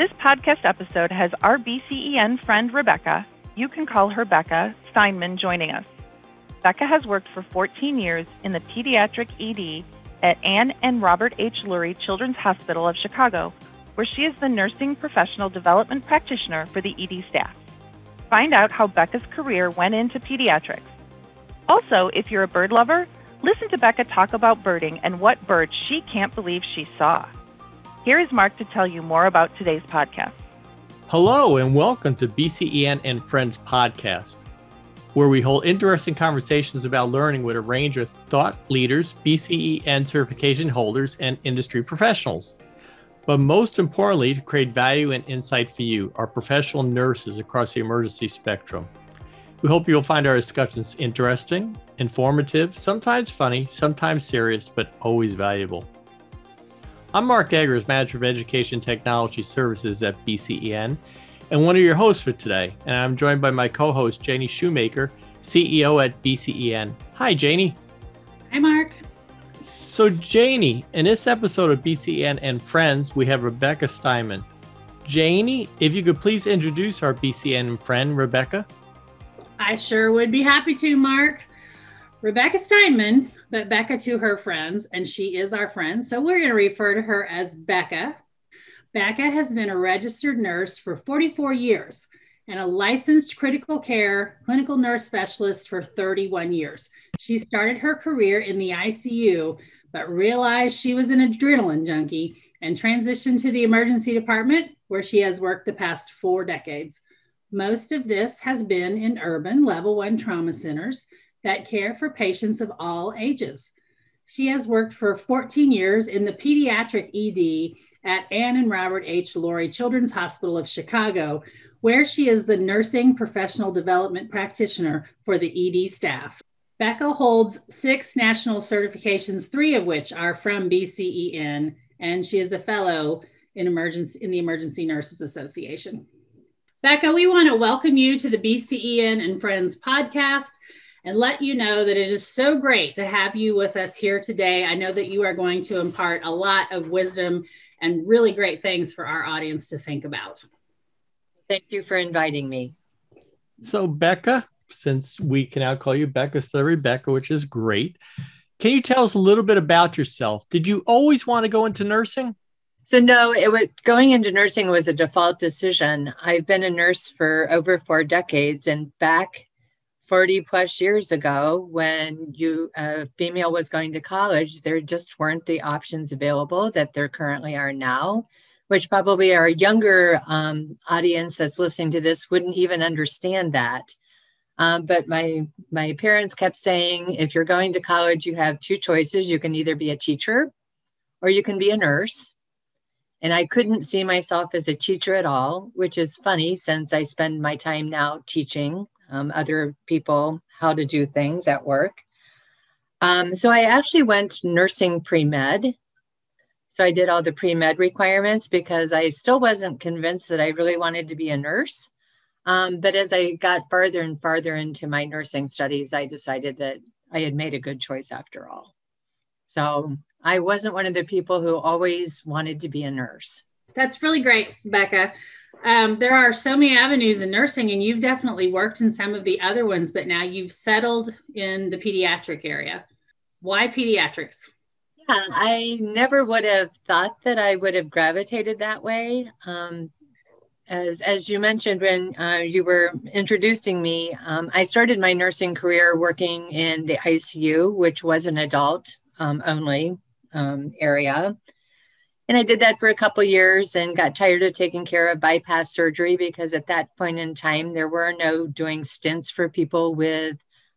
This podcast episode has our BCEN friend Rebecca, you can call her Becca, Steinman, joining us. Becca has worked for 14 years in the pediatric ED at Ann and Robert H. Lurie Children's Hospital of Chicago, where she is the nursing professional development practitioner for the ED staff. Find out how Becca's career went into pediatrics. Also, if you're a bird lover, listen to Becca talk about birding and what bird she can't believe she saw. Here is Mark to tell you more about today's podcast. Hello, and welcome to BCEN and Friends podcast, where we hold interesting conversations about learning with a range of thought leaders, BCEN certification holders, and industry professionals. But most importantly, to create value and insight for you, our professional nurses across the emergency spectrum. We hope you'll find our discussions interesting, informative, sometimes funny, sometimes serious, but always valuable. I'm Mark Eggers, Manager of Education Technology Services at BCEN, and one of your hosts for today. And I'm joined by my co host, Janie Shoemaker, CEO at BCEN. Hi, Janie. Hi, Mark. So, Janie, in this episode of BCEN and Friends, we have Rebecca Steinman. Janie, if you could please introduce our BCEN friend, Rebecca. I sure would be happy to, Mark. Rebecca Steinman, but Becca to her friends, and she is our friend. So we're going to refer to her as Becca. Becca has been a registered nurse for 44 years and a licensed critical care clinical nurse specialist for 31 years. She started her career in the ICU, but realized she was an adrenaline junkie and transitioned to the emergency department, where she has worked the past four decades. Most of this has been in urban level one trauma centers that care for patients of all ages. She has worked for 14 years in the pediatric ED at Ann and Robert H. Lurie Children's Hospital of Chicago, where she is the nursing professional development practitioner for the ED staff. Becca holds six national certifications, three of which are from BCEN, and she is a fellow in emergency in the Emergency Nurses Association. Becca, we want to welcome you to the BCEN and Friends podcast and let you know that it is so great to have you with us here today. I know that you are going to impart a lot of wisdom and really great things for our audience to think about. Thank you for inviting me. So, Becca, since we can now call you Becca, still Rebecca, which is great. Can you tell us a little bit about yourself? Did you always want to go into nursing? So no, it was going into nursing was a default decision. I've been a nurse for over four decades, and back 40 plus years ago when you a female was going to college there just weren't the options available that there currently are now which probably our younger um, audience that's listening to this wouldn't even understand that. Um, but my my parents kept saying if you're going to college you have two choices. You can either be a teacher or you can be a nurse. And i couldn't see myself as a teacher at all which is funny since i spend my time now teaching um, other people how to do things at work. Um, so I actually went nursing pre med. So I did all the pre med requirements because I still wasn't convinced that I really wanted to be a nurse. Um, but as I got farther and farther into my nursing studies, I decided that I had made a good choice after all. So I wasn't one of the people who always wanted to be a nurse. That's really great, Becca um, there are so many avenues in nursing, and you've definitely worked in some of the other ones, but now you've settled in the pediatric area. Why pediatrics? Yeah, I never would have thought that I would have gravitated that way. Um, as, as you mentioned when uh, you were introducing me, um, I started my nursing career working in the ICU, which was an adult um, only um, area. And I did that for a couple years and got tired of taking care of bypass surgery because at that point in time, there were no doing stents for people with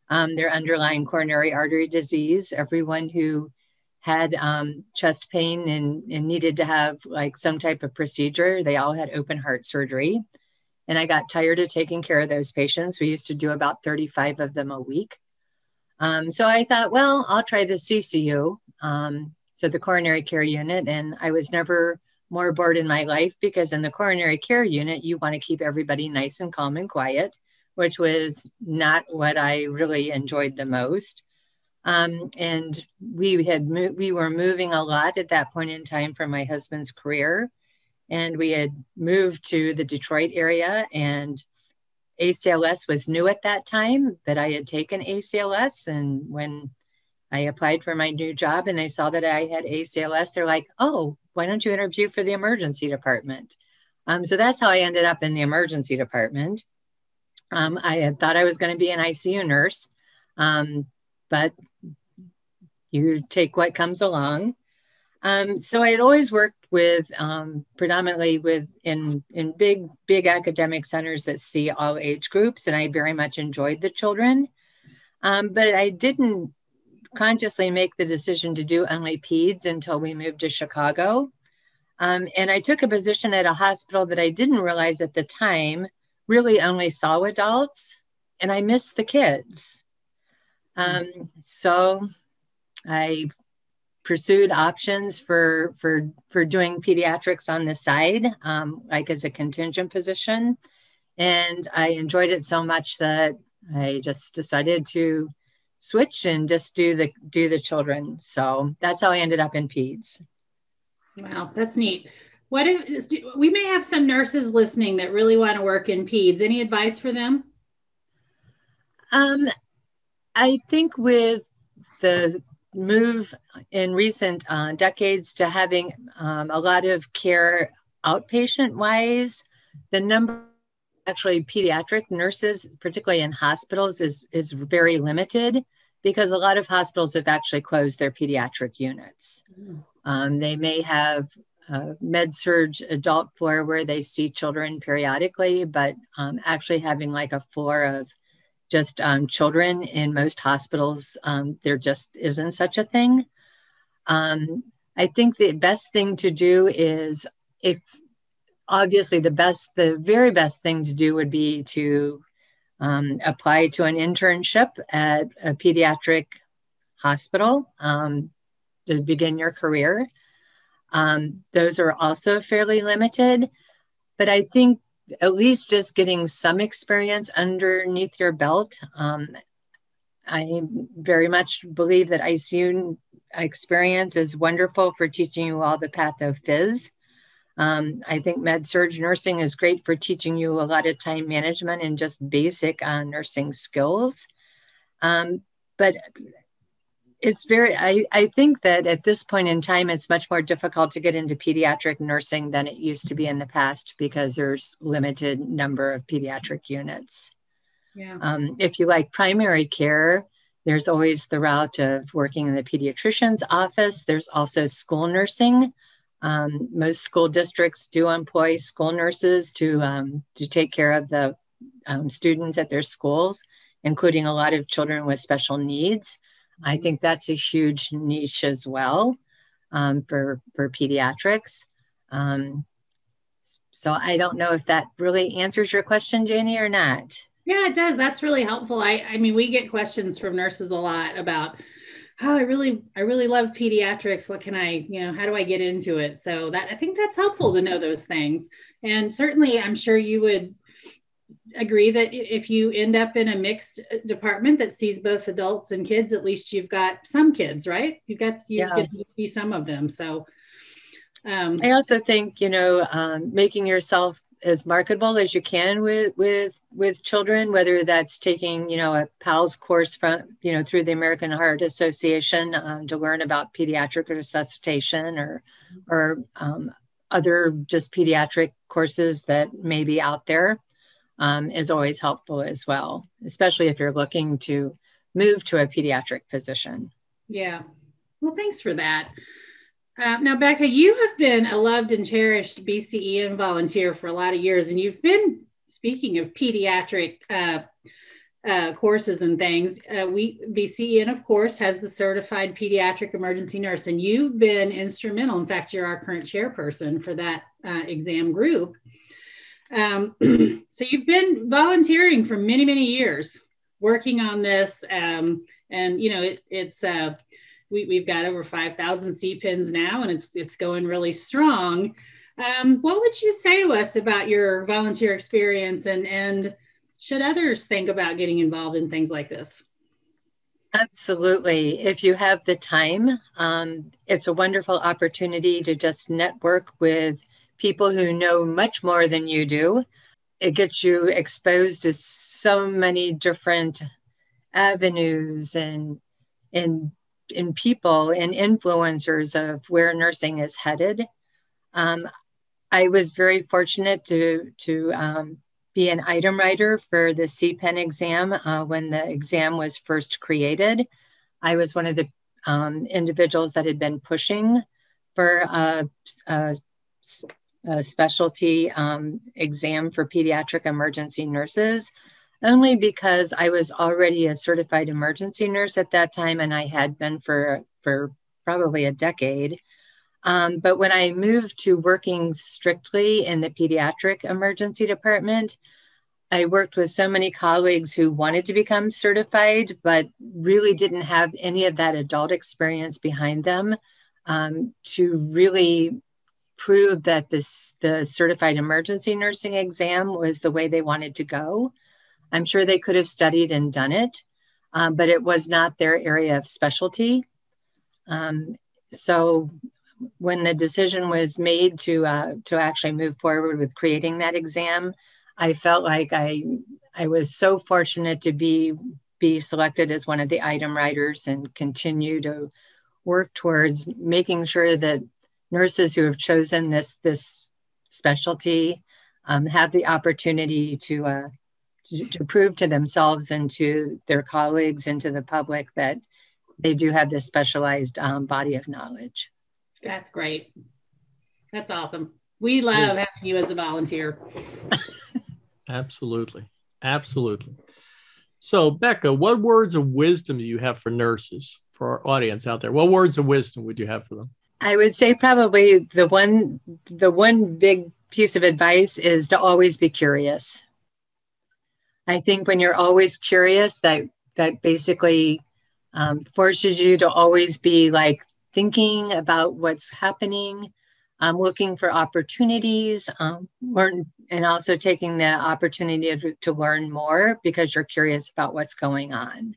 um, their underlying coronary artery disease. Everyone who had um, chest pain and, and needed to have like some type of procedure, they all had open heart surgery. And I got tired of taking care of those patients. We used to do about 35 of them a week. Um, so I thought, well, I'll try the CCU. Um, so the coronary care unit. And I was never more bored in my life because in the coronary care unit, you want to keep everybody nice and calm and quiet, which was not what I really enjoyed the most. Um, and we had mo- we were moving a lot at that point in time from my husband's career, and we had moved to the Detroit area and ACLS was new at that time, but I had taken ACLS and when I applied for my new job and they saw that I had ACLS, they're like, "Oh, why don't you interview for the emergency department?" Um, so that's how I ended up in the emergency department. Um, I had thought I was going to be an ICU nurse, um, but you take what comes along. Um, so I had always worked with um, predominantly with in in big big academic centers that see all age groups, and I very much enjoyed the children. Um, but I didn't consciously make the decision to do only peds until we moved to Chicago. Um, and I took a position at a hospital that I didn't realize at the time really only saw adults, and I missed the kids. Um, so I pursued options for for for doing pediatrics on the side, um, like as a contingent position, and I enjoyed it so much that I just decided to switch and just do the do the children. So that's how I ended up in peds. Wow, that's neat. What if we may have some nurses listening that really want to work in peds? Any advice for them? Um, I think with the move in recent uh, decades to having um, a lot of care outpatient wise, the number actually pediatric nurses, particularly in hospitals, is is very limited because a lot of hospitals have actually closed their pediatric units. Mm. Um, they may have uh, med surg adult floor where they see children periodically, but um, actually having like a floor of just um, children in most hospitals, um, there just isn't such a thing. Um, I think the best thing to do is if obviously the best, the very best thing to do would be to um, apply to an internship at a pediatric hospital um, to begin your career. Um, those are also fairly limited, but I think at least just getting some experience underneath your belt. Um, I very much believe that ICU experience is wonderful for teaching you all the path of pathophys. Um, I think med surg nursing is great for teaching you a lot of time management and just basic uh, nursing skills. Um, but it's very, I, I think that at this point in time, it's much more difficult to get into pediatric nursing than it used to be in the past because there's limited number of pediatric units. Yeah. Um, if you like primary care, there's always the route of working in the pediatrician's office. There's also school nursing. Um, most school districts do employ school nurses to, um, to take care of the um, students at their schools, including a lot of children with special needs. I think that's a huge niche as well um, for for pediatrics. Um, so I don't know if that really answers your question, Janie, or not. Yeah, it does. That's really helpful. I I mean, we get questions from nurses a lot about oh, I really I really love pediatrics. What can I, you know, how do I get into it? So that I think that's helpful to know those things. And certainly I'm sure you would agree that if you end up in a mixed uh, department that sees both adults and kids, at least you've got some kids, right? You've got you yeah. get to see some of them. So um, I also think you know um, making yourself as marketable as you can with with with children, whether that's taking you know a PALS course from you know through the American Heart Association um, to learn about pediatric resuscitation or or um, other just pediatric courses that may be out there um, is always helpful as well, especially if you're looking to move to a pediatric position. Yeah. Well, thanks for that. Uh, now, Becca, you have been a loved and cherished BCEN volunteer for a lot of years, and you've been, speaking of pediatric uh, uh, courses and things, uh, we BCEN, of course, has the certified pediatric emergency nurse, and you've been instrumental. In fact, you're our current chairperson for that uh, exam group. Um, so you've been volunteering for many, many years, working on this, um, and you know it, it's uh, we, we've got over five thousand CPENs now, and it's it's going really strong. Um, what would you say to us about your volunteer experience, and and should others think about getting involved in things like this? Absolutely. If you have the time, um, it's a wonderful opportunity to just network with people who know much more than you do. It gets you exposed to so many different avenues and and in people and influencers of where nursing is headed. Um, I was very fortunate to to um, be an item writer for the CPEN exam uh, when the exam was first created. I was one of the um, individuals that had been pushing for a, a, a specialty um, exam for pediatric emergency nurses, only because I was already a certified emergency nurse at that time, and I had been for for probably a decade. Um, but when I moved to working strictly in the pediatric emergency department, I worked with so many colleagues who wanted to become certified, but really didn't have any of that adult experience behind them um, to really prove that this the certified emergency nursing exam was the way they wanted to go. I'm sure they could have studied and done it, um, but it was not their area of specialty. Um, so when the decision was made to uh, to actually move forward with creating that exam, I felt like I I was so fortunate to be be selected as one of the item writers and continue to work towards making sure that nurses who have chosen this this specialty um, have the opportunity to, uh, to, to prove to themselves and to their colleagues and to the public that they do have this specialized um, body of knowledge. That's great. That's awesome. We love yeah. having you as a volunteer. Absolutely. Absolutely. So, Becca, what words of wisdom do you have for nurses, for our audience out there? What words of wisdom would you have for them? I would say probably the one the one big piece of advice is to always be curious. I think when you're always curious, that that basically um, forces you to always be like thinking about what's happening, um, looking for opportunities, um, learn, and also taking the opportunity to, to, learn more because you're curious about what's going on.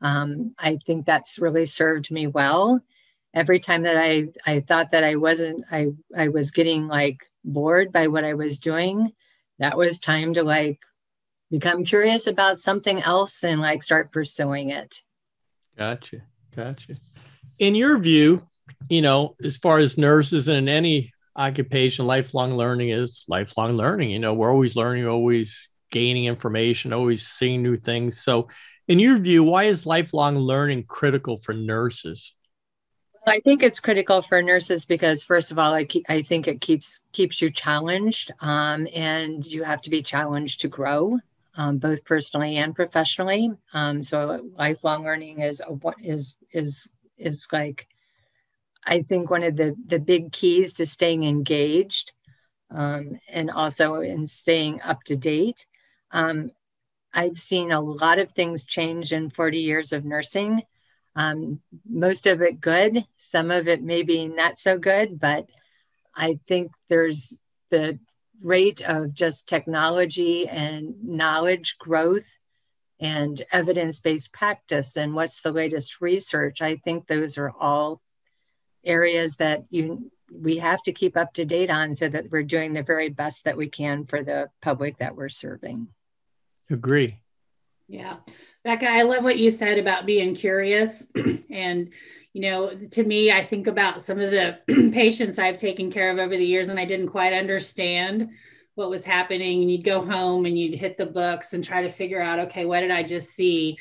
Um, I think that's really served me well. Every time that I, I thought that I wasn't, I, I was getting like bored by what I was doing, that was time to like become curious about something else and like start pursuing it. Gotcha. Gotcha in your view, you know, as far as nurses and any occupation, lifelong learning is lifelong learning. You know, we're always learning, always gaining information, always seeing new things. So, in your view, why is lifelong learning critical for nurses? I think it's critical for nurses because, first of all, I, keep, I think it keeps keeps you challenged, um, and you have to be challenged to grow, um, both personally and professionally. Um, so, lifelong learning is what is is is like I think one of the the big keys to staying engaged um, and also in staying up to date. Um, I've seen a lot of things change in 40 years of nursing. Um, most of it good, some of it maybe not so good, but I think there's the rate of just technology and knowledge growth and evidence based practice and what's the latest research. I think those are all areas that you we have to keep up to date on so that we're doing the very best that we can for the public that we're serving. Agree. Yeah. Becca, I love what you said about being curious. and, you know, to me, I think about some of the patients I've taken care of over the years and I didn't quite understand what was happening. And you'd go home and you'd hit the books and try to figure out okay what did i just see?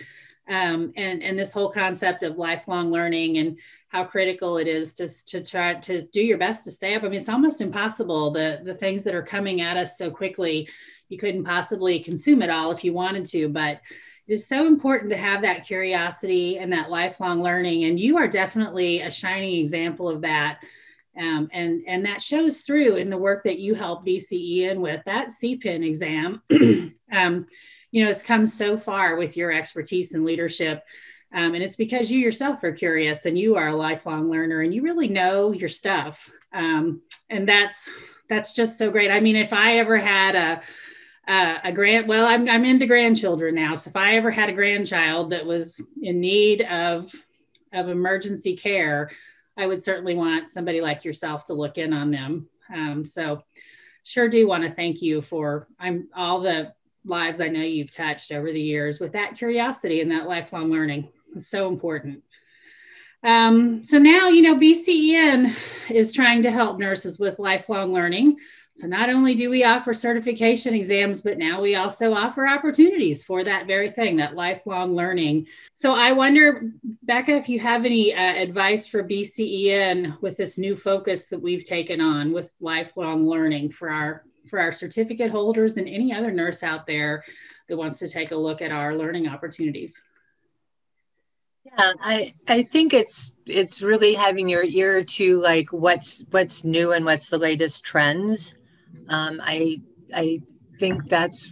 Um, and and this whole concept of lifelong learning and how critical it is to, to try to do your best to stay up. I mean it's almost impossible. The the things that are coming at us so quickly you couldn't possibly consume it all if you wanted to but it is so important to have that curiosity and that lifelong learning and you are definitely a shining example of that um, and, and that shows through in the work that you help BCEN with. That CPEN exam, um, you know, has come so far with your expertise and leadership. Um, and it's because you yourself are curious and you are a lifelong learner and you really know your stuff. Um, and that's that's just so great. I mean, if I ever had a uh, a grand well I'm, I'm into grandchildren now so if i ever had a grandchild that was in need of of emergency care I would certainly want somebody like yourself to look in on them Um, so, sure do want to thank you for I'm all the lives I know you've touched over the years with that curiosity and that lifelong learning. is so important. Um, so now, you know, BCEN is trying to help nurses with lifelong learning. So not only do we offer certification exams, but now we also offer opportunities for that very thing, that lifelong learning. So I wonder, Becca, if you have any uh, advice for BCEN with this new focus that we've taken on with lifelong learning for our for our certificate holders and any other nurse out there that wants to take a look at our learning opportunities. Yeah, I I think it's it's really having your ear to like what's what's new and what's the latest trends. Um, I I think that's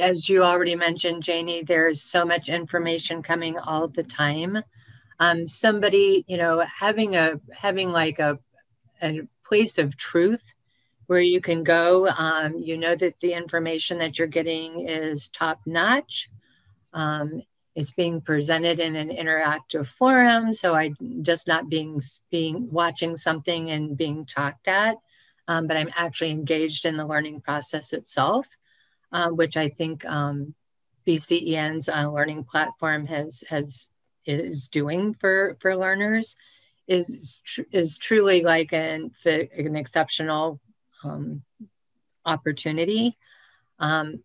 as you already mentioned, Janie. There's so much information coming all the time. Um, somebody, you know, having a having like a a place of truth where you can go. Um, you know that the information that you're getting is top notch. Um, it's being presented in an interactive forum so i just not being being watching something and being talked at um, but i'm actually engaged in the learning process itself uh, which i think um, bcen's uh, learning platform has has is doing for for learners is tr- is truly like an an exceptional um, opportunity. Um,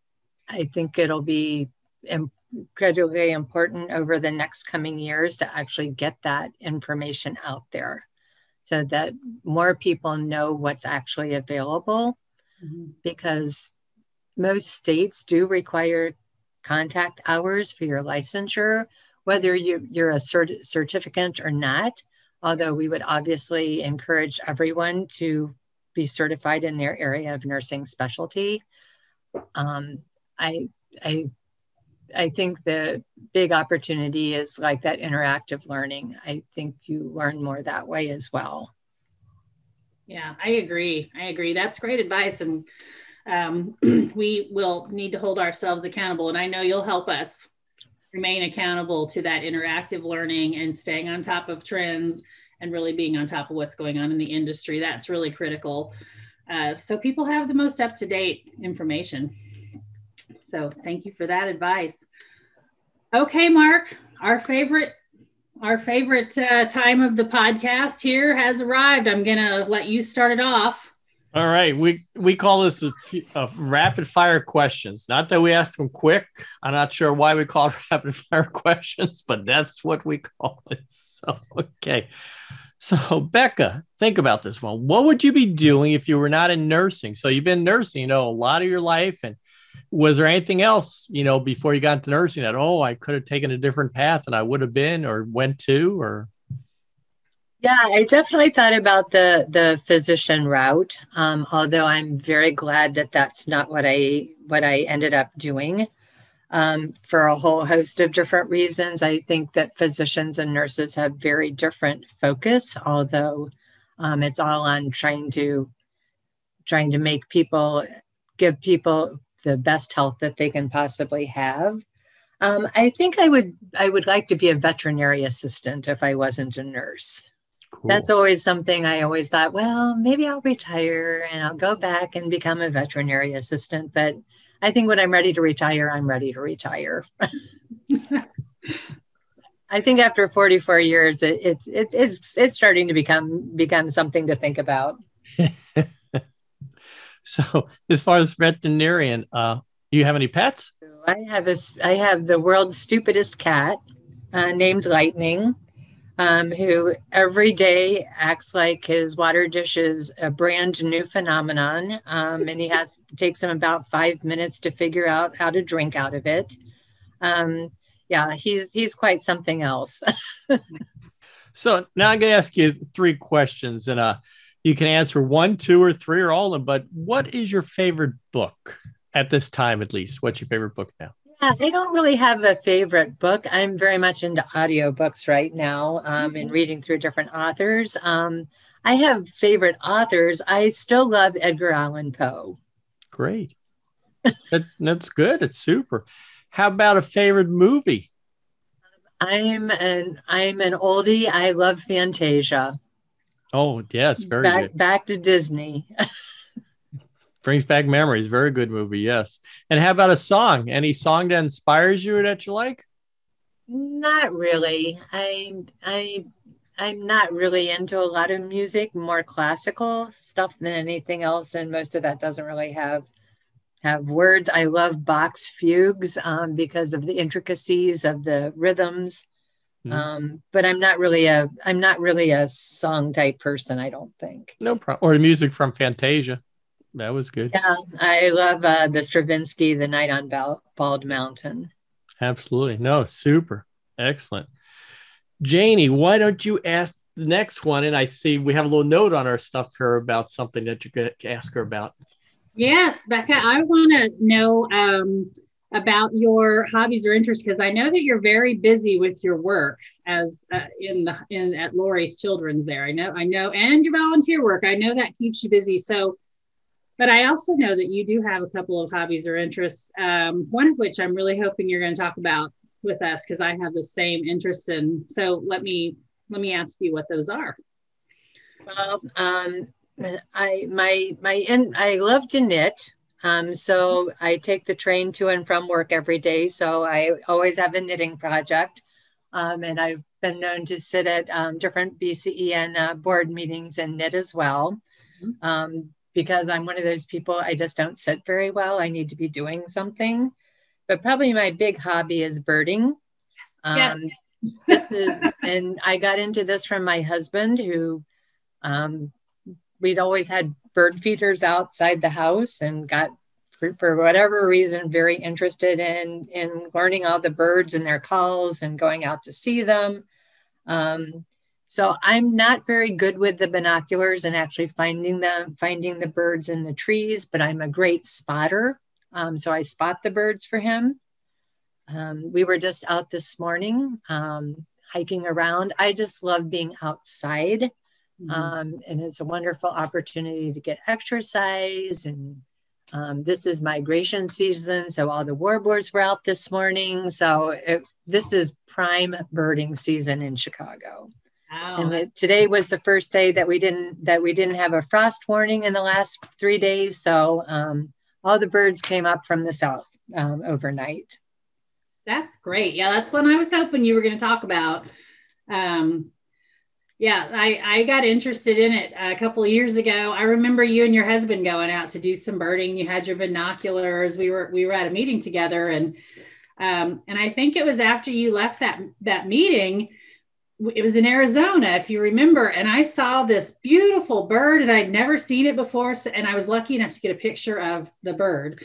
i think it'll be incredibly important over the next coming years to actually get that information out there so that more people know what's actually available mm-hmm. because most states do require contact hours for your licensure whether you, you're a cert- certificant or not although we would obviously encourage everyone to be certified in their area of nursing specialty um, I, I I think the big opportunity is like that interactive learning. I think you learn more that way as well. Yeah, I agree. I agree. That's great advice. And um, we will need to hold ourselves accountable. And I know you'll help us remain accountable to that interactive learning and staying on top of trends and really being on top of what's going on in the industry. That's really critical. Uh, so people have the most up to date information. So thank you for that advice. Okay, Mark, our favorite our favorite uh, time of the podcast here has arrived. I'm gonna let you start it off. All right, we we call this a, a, rapid fire questions. Not that we ask them quick. I'm not sure why we call it rapid fire questions, but that's what we call it. So okay, so Becca, think about this one. What would you be doing if you were not in nursing? So you've been nursing, you know, a lot of your life, and was there anything else, you know, before you got into nursing that, oh, I could have taken a different path and I would have been or went to or? Yeah, I definitely thought about the the physician route. Um, although I'm very glad that that's not what I what I ended up doing. Um, for a whole host of different reasons, I think that physicians and nurses have very different focus. Although um, it's all on trying to trying to make people give people the best health that they can possibly have. Um, I think I would I would like to be a veterinary assistant if I wasn't a nurse. Cool. That's always something I always thought, well, maybe I'll retire and I'll go back and become a veterinary assistant. But I think when I'm ready to retire, I'm ready to retire. I think after 44 years, it, it's it, it's it's starting to become become something to think about. So, as far as veterinarian, uh, do you have any pets? I have a, I have the world's stupidest cat uh, named Lightning, um, who every day acts like his water dish is a brand new phenomenon, um, and he has takes him about five minutes to figure out how to drink out of it. Um, yeah, he's he's quite something else. so now I'm going to ask you three questions, and uh, you can answer one, two, or three, or all of them. But what is your favorite book at this time, at least? What's your favorite book now? Yeah, I don't really have a favorite book. I'm very much into audiobooks right now um, mm-hmm. and reading through different authors. Um, I have favorite authors. I still love Edgar Allan Poe. Great. that, that's good. It's super. How about a favorite movie? I'm an I'm an oldie. I love Fantasia. Oh, yes, very back, good. Back to Disney. Brings back memories. Very good movie, yes. And how about a song? Any song that inspires you that you like? Not really. I I I'm not really into a lot of music, more classical stuff than anything else, and most of that doesn't really have have words. I love Bach's fugues um, because of the intricacies of the rhythms. Mm-hmm. Um, but I'm not really a I'm not really a song type person. I don't think. No problem. Or music from Fantasia, that was good. Yeah, I love uh, the Stravinsky, "The Night on Bald Mountain." Absolutely, no, super, excellent. Janie, why don't you ask the next one? And I see we have a little note on our stuff here about something that you could ask her about. Yes, Becca, I want to know um, about your hobbies or interests because I know that you're very busy with your work as uh, in the in at Lurie's Children's. There, I know, I know, and your volunteer work. I know that keeps you busy. So, but I also know that you do have a couple of hobbies or interests. Um, one of which I'm really hoping you're going to talk about with us because I have the same interest in. So let me let me ask you what those are. Well, um, I my my in, I love to knit. Um, so I take the train to and from work every day. So I always have a knitting project. Um, and I've been known to sit at um, different BCEN uh, board meetings and knit as well. Mm-hmm. Um, because I'm one of those people, I just don't sit very well. I need to be doing something. But probably my big hobby is birding. Yes. Um, this is, and I got into this from my husband who um, we'd always had bird feeders outside the house and got for, whatever reason very interested in in learning all the birds and their calls and going out to see them. Um, so i'm not very good with the binoculars and actually finding them finding the birds in the trees but i'm a great spotter. Um, so i spot the birds for him. Um, we were just out this morning um, hiking around. I just love being outside Mm-hmm. Um, and it's a wonderful opportunity to get exercise. And um, this is migration season. So all the warblers were out this morning. So it, this is prime birding season in Chicago. Wow. And today was the first day that we didn't that we didn't have a frost warning in the last three days. So um, all the birds came up from the south um, overnight. That's great. Yeah, that's what I was hoping you were going to talk about. Um, yeah, I, I got interested in it a couple of years ago. I remember you and your husband going out to do some birding. You had your binoculars. We were we were at a meeting together, and um, and I think it was after you left that that meeting. It was in Arizona, if you remember, and I saw this beautiful bird, and I'd never seen it before. And I was lucky enough to get a picture of the bird.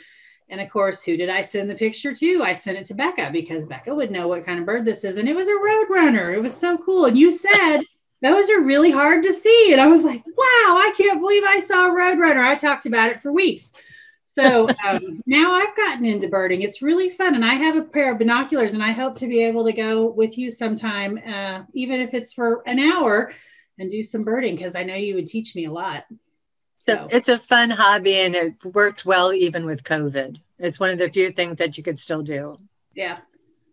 And of course, who did I send the picture to? I sent it to Becca because Becca would know what kind of bird this is, and it was a roadrunner. It was so cool. And you said those are really hard to see. And I was like, wow, I can't believe I saw a Roadrunner. I talked about it for weeks. So um, now I've gotten into birding. It's really fun. And I have a pair of binoculars and I hope to be able to go with you sometime, uh, even if it's for an hour and do some birding because I know you would teach me a lot. So. It's a fun hobby and it worked well even with COVID. It's one of the few things that you could still do. Yeah.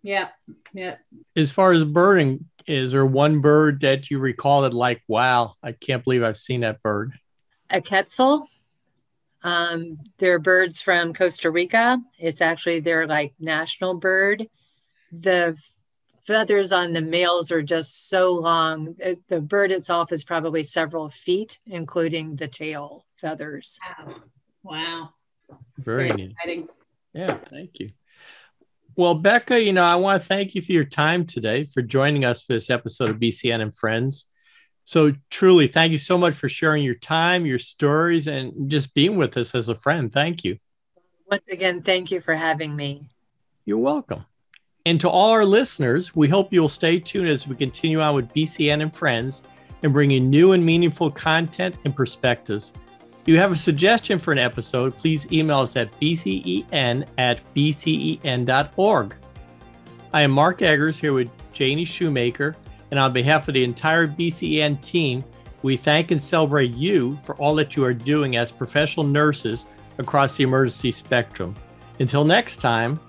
Yeah. Yeah. As far as birding, is there one bird that you recall that like, wow, I can't believe I've seen that bird? A quetzal. Um, they're birds from Costa Rica. It's actually their like national bird. The feathers on the males are just so long. The bird itself is probably several feet, including the tail feathers. Wow. Wow. very, very exciting. Yeah, thank you. Well, Becca, you know, I want to thank you for your time today, for joining us for this episode of BCEN and Friends. So, truly, thank you so much for sharing your time, your stories, and just being with us as a friend. Thank you. Once again, thank you for having me. You're welcome. And to all our listeners, we hope you'll stay tuned as we continue on with BCEN and Friends and bring you new and meaningful content and perspectives you have a suggestion for an episode, please email us at bcen at bcen.org. I am Mark Eggers here with Janie Shoemaker, and on behalf of the entire BCEN team, we thank and celebrate you for all that you are doing as professional nurses across the emergency spectrum. Until next time,